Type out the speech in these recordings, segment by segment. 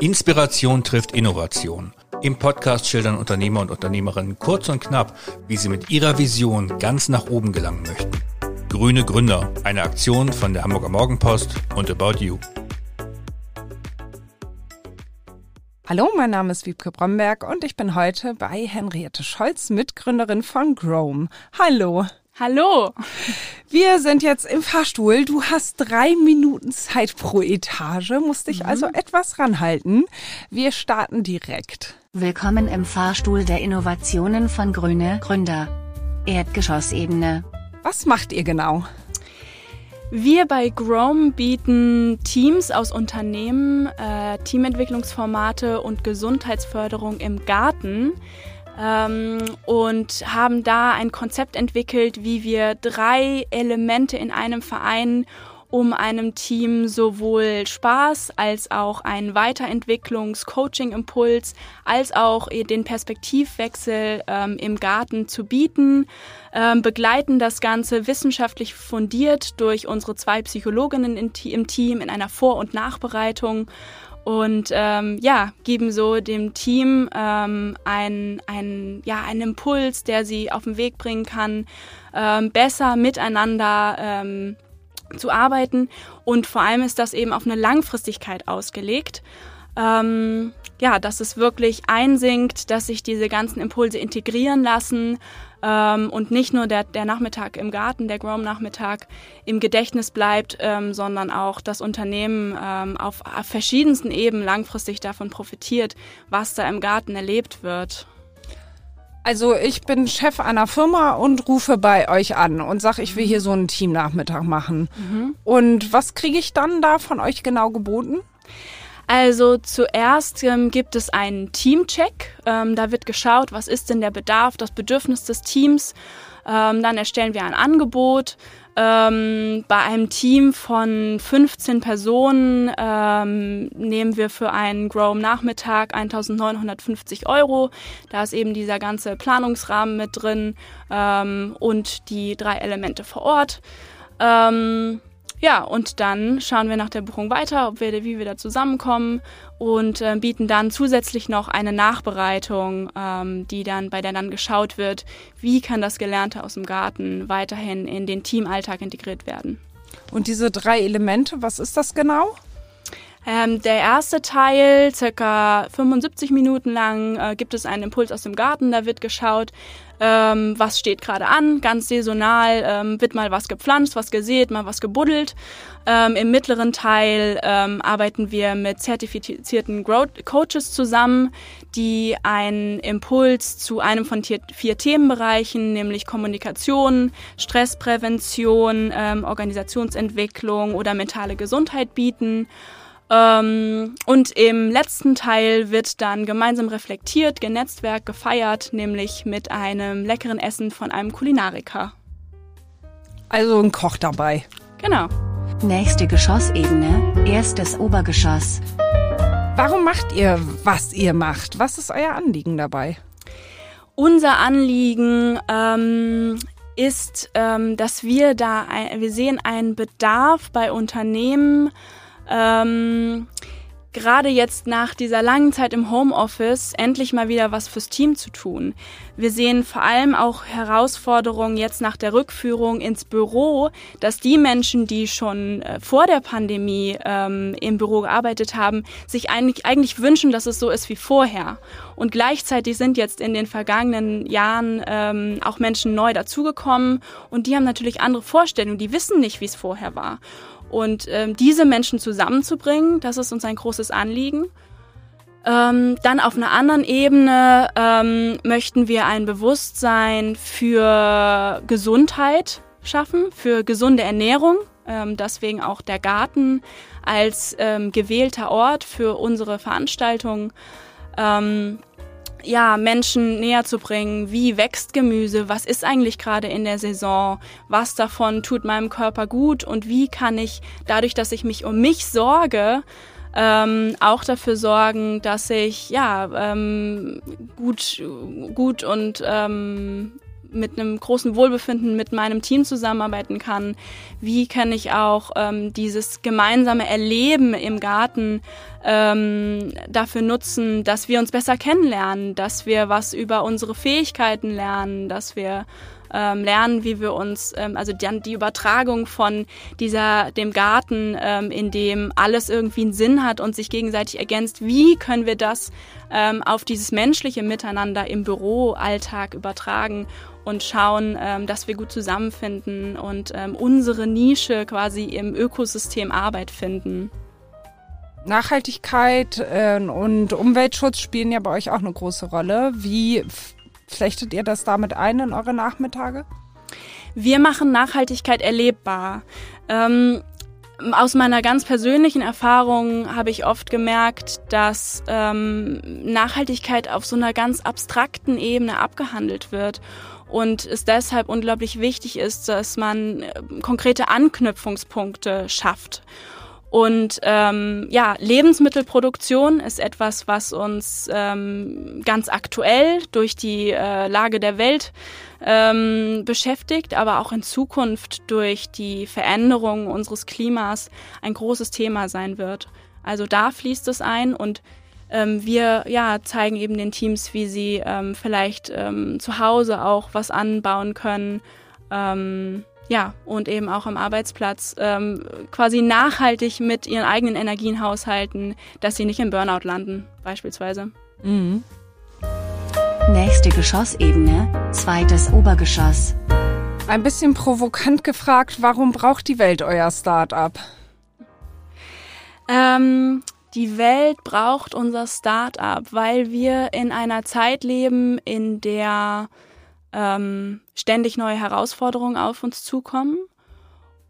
Inspiration trifft Innovation. Im Podcast schildern Unternehmer und Unternehmerinnen kurz und knapp, wie sie mit ihrer Vision ganz nach oben gelangen möchten. Grüne Gründer, eine Aktion von der Hamburger Morgenpost und About You. Hallo, mein Name ist Wiebke Bromberg und ich bin heute bei Henriette Scholz, Mitgründerin von Grome. Hallo. Hallo. Wir sind jetzt im Fahrstuhl. Du hast drei Minuten Zeit pro Etage, musst dich mhm. also etwas ranhalten. Wir starten direkt. Willkommen im Fahrstuhl der Innovationen von Grüne Gründer. Erdgeschossebene. Was macht ihr genau? Wir bei Grom bieten Teams aus Unternehmen, äh, Teamentwicklungsformate und Gesundheitsförderung im Garten ähm, und haben da ein Konzept entwickelt, wie wir drei Elemente in einem Verein um einem Team sowohl Spaß als auch einen Weiterentwicklungs-Coaching-Impuls als auch den Perspektivwechsel ähm, im Garten zu bieten, ähm, begleiten das Ganze wissenschaftlich fundiert durch unsere zwei Psychologinnen im Team in einer Vor- und Nachbereitung und ähm, ja, geben so dem Team ähm, einen, einen, ja, einen Impuls, der sie auf den Weg bringen kann, ähm, besser miteinander ähm, zu arbeiten. Und vor allem ist das eben auf eine Langfristigkeit ausgelegt. Ähm, ja, dass es wirklich einsinkt, dass sich diese ganzen Impulse integrieren lassen ähm, und nicht nur der, der Nachmittag im Garten, der Grom-Nachmittag im Gedächtnis bleibt, ähm, sondern auch das Unternehmen ähm, auf, auf verschiedensten Ebenen langfristig davon profitiert, was da im Garten erlebt wird. Also ich bin Chef einer Firma und rufe bei euch an und sage, ich will hier so einen Teamnachmittag machen. Mhm. Und was kriege ich dann da von euch genau geboten? Also zuerst ähm, gibt es einen Teamcheck. Ähm, da wird geschaut, was ist denn der Bedarf, das Bedürfnis des Teams. Ähm, dann erstellen wir ein Angebot. Ähm, bei einem Team von 15 Personen ähm, nehmen wir für einen Grow-Nachmittag 1950 Euro. Da ist eben dieser ganze Planungsrahmen mit drin ähm, und die drei Elemente vor Ort. Ja, und dann schauen wir nach der Buchung weiter, ob wir, wie wir da zusammenkommen und äh, bieten dann zusätzlich noch eine Nachbereitung, ähm, die dann, bei der dann geschaut wird, wie kann das Gelernte aus dem Garten weiterhin in den Teamalltag integriert werden. Und diese drei Elemente, was ist das genau? Ähm, der erste Teil, circa 75 Minuten lang, äh, gibt es einen Impuls aus dem Garten. Da wird geschaut, ähm, was steht gerade an, ganz saisonal, ähm, wird mal was gepflanzt, was gesät, mal was gebuddelt. Ähm, Im mittleren Teil ähm, arbeiten wir mit zertifizierten Growth Coaches zusammen, die einen Impuls zu einem von vier Themenbereichen, nämlich Kommunikation, Stressprävention, ähm, Organisationsentwicklung oder mentale Gesundheit bieten. Ähm, und im letzten Teil wird dann gemeinsam reflektiert, genetzwerk, gefeiert, nämlich mit einem leckeren Essen von einem Kulinariker. Also ein Koch dabei. Genau. Nächste Geschossebene, erstes Obergeschoss. Warum macht ihr, was ihr macht? Was ist euer Anliegen dabei? Unser Anliegen ähm, ist, ähm, dass wir da, wir sehen einen Bedarf bei Unternehmen, ähm, gerade jetzt nach dieser langen Zeit im Homeoffice endlich mal wieder was fürs Team zu tun. Wir sehen vor allem auch Herausforderungen jetzt nach der Rückführung ins Büro, dass die Menschen, die schon äh, vor der Pandemie ähm, im Büro gearbeitet haben, sich eigentlich, eigentlich wünschen, dass es so ist wie vorher. Und gleichzeitig sind jetzt in den vergangenen Jahren ähm, auch Menschen neu dazugekommen und die haben natürlich andere Vorstellungen, die wissen nicht, wie es vorher war. Und ähm, diese Menschen zusammenzubringen, das ist uns ein großes Anliegen. Ähm, dann auf einer anderen Ebene ähm, möchten wir ein Bewusstsein für Gesundheit schaffen, für gesunde Ernährung. Ähm, deswegen auch der Garten als ähm, gewählter Ort für unsere Veranstaltung. Ja, Menschen näher zu bringen, wie wächst Gemüse, was ist eigentlich gerade in der Saison, was davon tut meinem Körper gut? Und wie kann ich dadurch, dass ich mich um mich sorge, ähm, auch dafür sorgen, dass ich ja ähm, gut, gut und ähm, mit einem großen Wohlbefinden mit meinem Team zusammenarbeiten kann? Wie kann ich auch ähm, dieses gemeinsame Erleben im Garten ähm, dafür nutzen, dass wir uns besser kennenlernen, dass wir was über unsere Fähigkeiten lernen, dass wir ähm, lernen, wie wir uns, ähm, also dann die Übertragung von dieser, dem Garten, ähm, in dem alles irgendwie einen Sinn hat und sich gegenseitig ergänzt, wie können wir das ähm, auf dieses menschliche Miteinander im Büroalltag übertragen und schauen, ähm, dass wir gut zusammenfinden und ähm, unsere Nische quasi im Ökosystem Arbeit finden. Nachhaltigkeit äh, und Umweltschutz spielen ja bei euch auch eine große Rolle. Wie Flechtet ihr das damit ein in eure Nachmittage? Wir machen Nachhaltigkeit erlebbar. Ähm, aus meiner ganz persönlichen Erfahrung habe ich oft gemerkt, dass ähm, Nachhaltigkeit auf so einer ganz abstrakten Ebene abgehandelt wird und es deshalb unglaublich wichtig ist, dass man äh, konkrete Anknüpfungspunkte schafft. Und ähm, ja, Lebensmittelproduktion ist etwas, was uns ähm, ganz aktuell durch die äh, Lage der Welt ähm, beschäftigt, aber auch in Zukunft durch die Veränderung unseres Klimas ein großes Thema sein wird. Also da fließt es ein und ähm, wir ja, zeigen eben den Teams, wie sie ähm, vielleicht ähm, zu Hause auch was anbauen können. Ähm, ja, und eben auch am Arbeitsplatz ähm, quasi nachhaltig mit ihren eigenen Energien haushalten, dass sie nicht im Burnout landen, beispielsweise. Mhm. Nächste Geschossebene, zweites Obergeschoss. Ein bisschen provokant gefragt, warum braucht die Welt euer Start-up? Ähm, die Welt braucht unser Start-up, weil wir in einer Zeit leben, in der ähm, ständig neue Herausforderungen auf uns zukommen.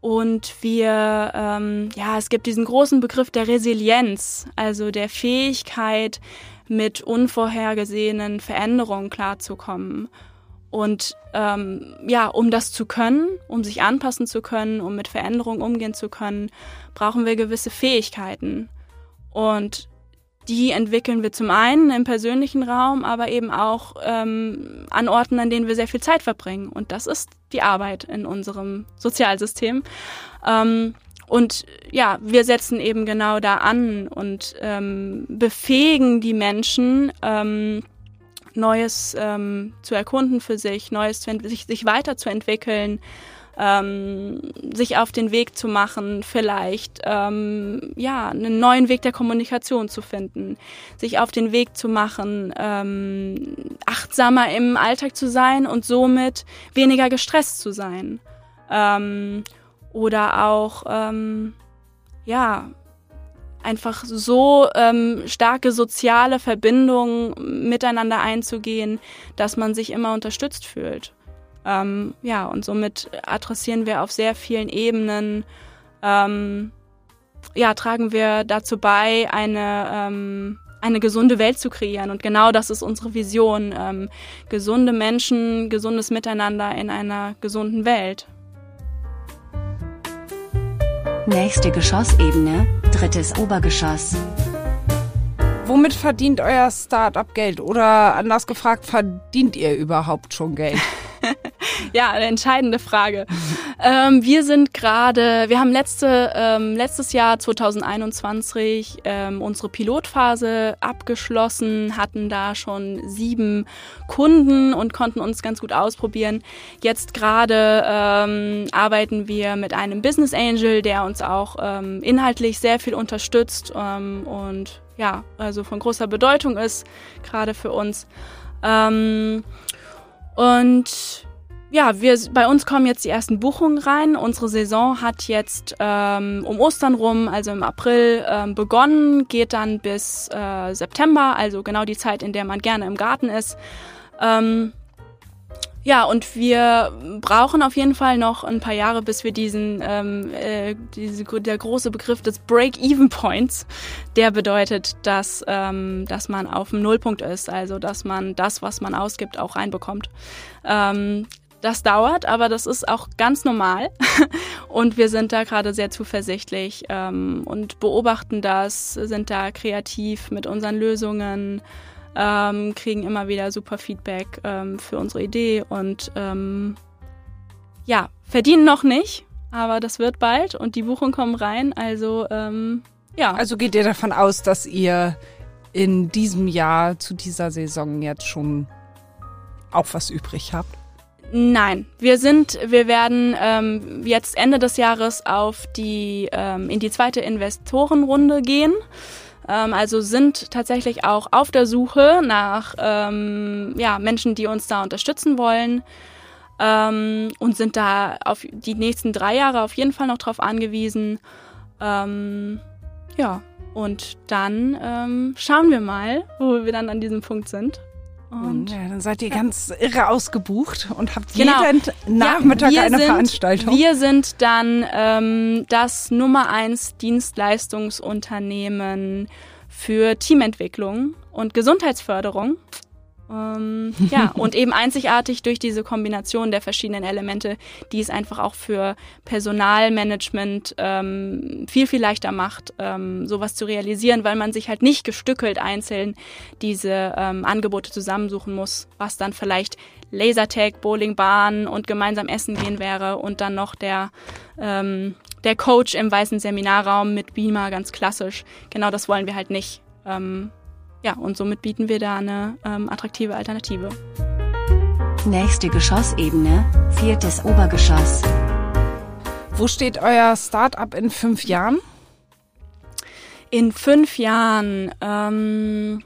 Und wir, ähm, ja, es gibt diesen großen Begriff der Resilienz, also der Fähigkeit, mit unvorhergesehenen Veränderungen klarzukommen. Und ähm, ja, um das zu können, um sich anpassen zu können, um mit Veränderungen umgehen zu können, brauchen wir gewisse Fähigkeiten. Und die entwickeln wir zum einen im persönlichen Raum, aber eben auch ähm, an Orten, an denen wir sehr viel Zeit verbringen. Und das ist die Arbeit in unserem Sozialsystem. Ähm, und ja, wir setzen eben genau da an und ähm, befähigen die Menschen, ähm, Neues ähm, zu erkunden für sich, Neues sich, sich weiterzuentwickeln, ähm, sich auf den Weg zu machen, vielleicht ähm, ja einen neuen Weg der Kommunikation zu finden, sich auf den Weg zu machen, ähm, achtsamer im Alltag zu sein und somit weniger gestresst zu sein ähm, oder auch ähm, ja einfach so ähm, starke soziale Verbindungen miteinander einzugehen, dass man sich immer unterstützt fühlt. Ähm, ja, und somit adressieren wir auf sehr vielen Ebenen, ähm, ja, tragen wir dazu bei, eine, ähm, eine gesunde Welt zu kreieren. Und genau das ist unsere Vision. Ähm, gesunde Menschen, gesundes Miteinander in einer gesunden Welt. Nächste Geschossebene, drittes Obergeschoss. Womit verdient euer Startup Geld? Oder anders gefragt, verdient ihr überhaupt schon Geld? ja, eine entscheidende Frage. Ähm, wir sind gerade, wir haben letzte, ähm, letztes Jahr 2021 ähm, unsere Pilotphase abgeschlossen, hatten da schon sieben Kunden und konnten uns ganz gut ausprobieren. Jetzt gerade ähm, arbeiten wir mit einem Business Angel, der uns auch ähm, inhaltlich sehr viel unterstützt ähm, und ja, also von großer Bedeutung ist, gerade für uns. Und ja, wir, bei uns kommen jetzt die ersten Buchungen rein. Unsere Saison hat jetzt ähm, um Ostern rum, also im April, ähm, begonnen, geht dann bis äh, September, also genau die Zeit, in der man gerne im Garten ist. Ähm, ja, und wir brauchen auf jeden Fall noch ein paar Jahre, bis wir diesen, ähm, äh, diese, der große Begriff des Break-Even-Points, der bedeutet, dass, ähm, dass man auf dem Nullpunkt ist, also dass man das, was man ausgibt, auch reinbekommt. Ähm, das dauert, aber das ist auch ganz normal. und wir sind da gerade sehr zuversichtlich ähm, und beobachten das, sind da kreativ mit unseren Lösungen ähm, kriegen immer wieder super Feedback ähm, für unsere Idee und ähm, ja, verdienen noch nicht, aber das wird bald und die Buchungen kommen rein. Also ähm, ja. Also geht ihr davon aus, dass ihr in diesem Jahr zu dieser Saison jetzt schon auch was übrig habt? Nein, wir sind, wir werden ähm, jetzt Ende des Jahres auf die ähm, in die zweite Investorenrunde gehen. Ähm, also sind tatsächlich auch auf der Suche nach ähm, ja, Menschen, die uns da unterstützen wollen ähm, und sind da auf die nächsten drei Jahre auf jeden Fall noch drauf angewiesen. Ähm, ja, und dann ähm, schauen wir mal, wo wir dann an diesem Punkt sind. Und ja, dann seid ihr ganz irre ausgebucht und habt genau. jeden Nachmittag ja, eine sind, Veranstaltung. Wir sind dann ähm, das Nummer eins Dienstleistungsunternehmen für Teamentwicklung und Gesundheitsförderung. Ähm, ja, und eben einzigartig durch diese Kombination der verschiedenen Elemente, die es einfach auch für Personalmanagement ähm, viel, viel leichter macht, ähm, sowas zu realisieren, weil man sich halt nicht gestückelt einzeln diese ähm, Angebote zusammensuchen muss, was dann vielleicht Lasertag, Bowlingbahn und gemeinsam essen gehen wäre und dann noch der ähm, der Coach im weißen Seminarraum mit Beamer, ganz klassisch. Genau das wollen wir halt nicht. Ähm, ja, und somit bieten wir da eine ähm, attraktive Alternative. Nächste Geschossebene, viertes Obergeschoss. Wo steht euer Startup in fünf Jahren? In fünf Jahren, ähm,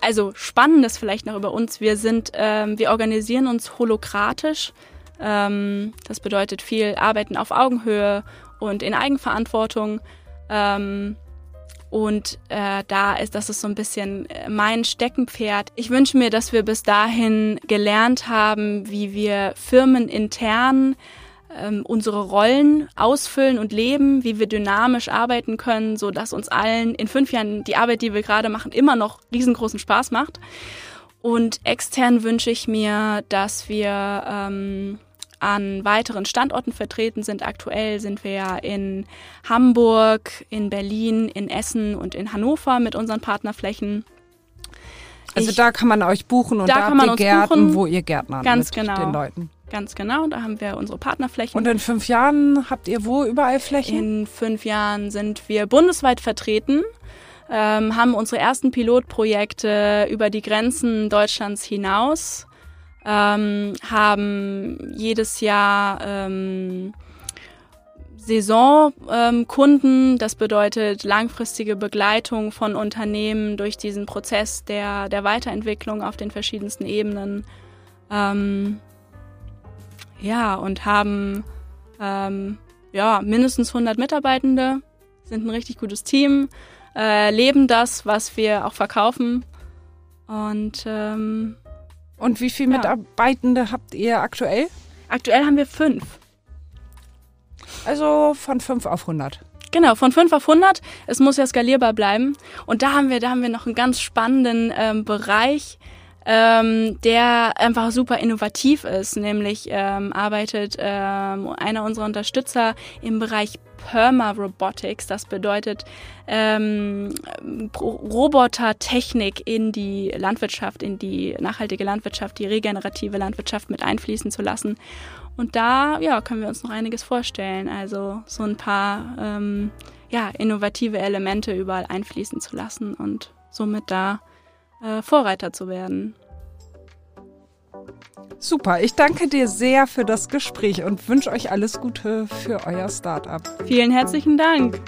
also spannendes vielleicht noch über uns. Wir sind, ähm, wir organisieren uns holokratisch. Ähm, das bedeutet viel Arbeiten auf Augenhöhe und in Eigenverantwortung. Ähm, und äh, da ist, das ist so ein bisschen äh, mein Steckenpferd. Ich wünsche mir, dass wir bis dahin gelernt haben, wie wir firmenintern ähm, unsere Rollen ausfüllen und leben, wie wir dynamisch arbeiten können, so dass uns allen in fünf Jahren die Arbeit, die wir gerade machen, immer noch riesengroßen Spaß macht. Und extern wünsche ich mir, dass wir ähm, an weiteren Standorten vertreten sind. Aktuell sind wir ja in Hamburg, in Berlin, in Essen und in Hannover mit unseren Partnerflächen. Also ich, da kann man euch buchen und da, da kann man ihr Gärten, buchen. wo ihr Gärtner Ganz mit genau. den Leuten. Ganz genau, da haben wir unsere Partnerflächen. Und in fünf Jahren habt ihr wo überall Flächen? In fünf Jahren sind wir bundesweit vertreten, ähm, haben unsere ersten Pilotprojekte über die Grenzen Deutschlands hinaus ähm, haben jedes Jahr ähm, Saisonkunden. Ähm, das bedeutet langfristige Begleitung von Unternehmen durch diesen Prozess der, der Weiterentwicklung auf den verschiedensten Ebenen. Ähm, ja, und haben ähm, ja, mindestens 100 Mitarbeitende, sind ein richtig gutes Team, äh, leben das, was wir auch verkaufen. Und ähm, und wie viele ja. Mitarbeitende habt ihr aktuell? Aktuell haben wir fünf. Also von fünf auf 100. Genau, von 5 auf 100. Es muss ja skalierbar bleiben. Und da haben wir, da haben wir noch einen ganz spannenden ähm, Bereich, ähm, der einfach super innovativ ist. Nämlich ähm, arbeitet ähm, einer unserer Unterstützer im Bereich Perma-Robotics. Das bedeutet ähm, Robotertechnik in die Landwirtschaft, in die nachhaltige Landwirtschaft, die regenerative Landwirtschaft mit einfließen zu lassen. Und da ja, können wir uns noch einiges vorstellen. Also so ein paar ähm, ja, innovative Elemente überall einfließen zu lassen und somit da äh, Vorreiter zu werden. Super, ich danke dir sehr für das Gespräch und wünsche euch alles Gute für euer Startup. Vielen herzlichen Dank.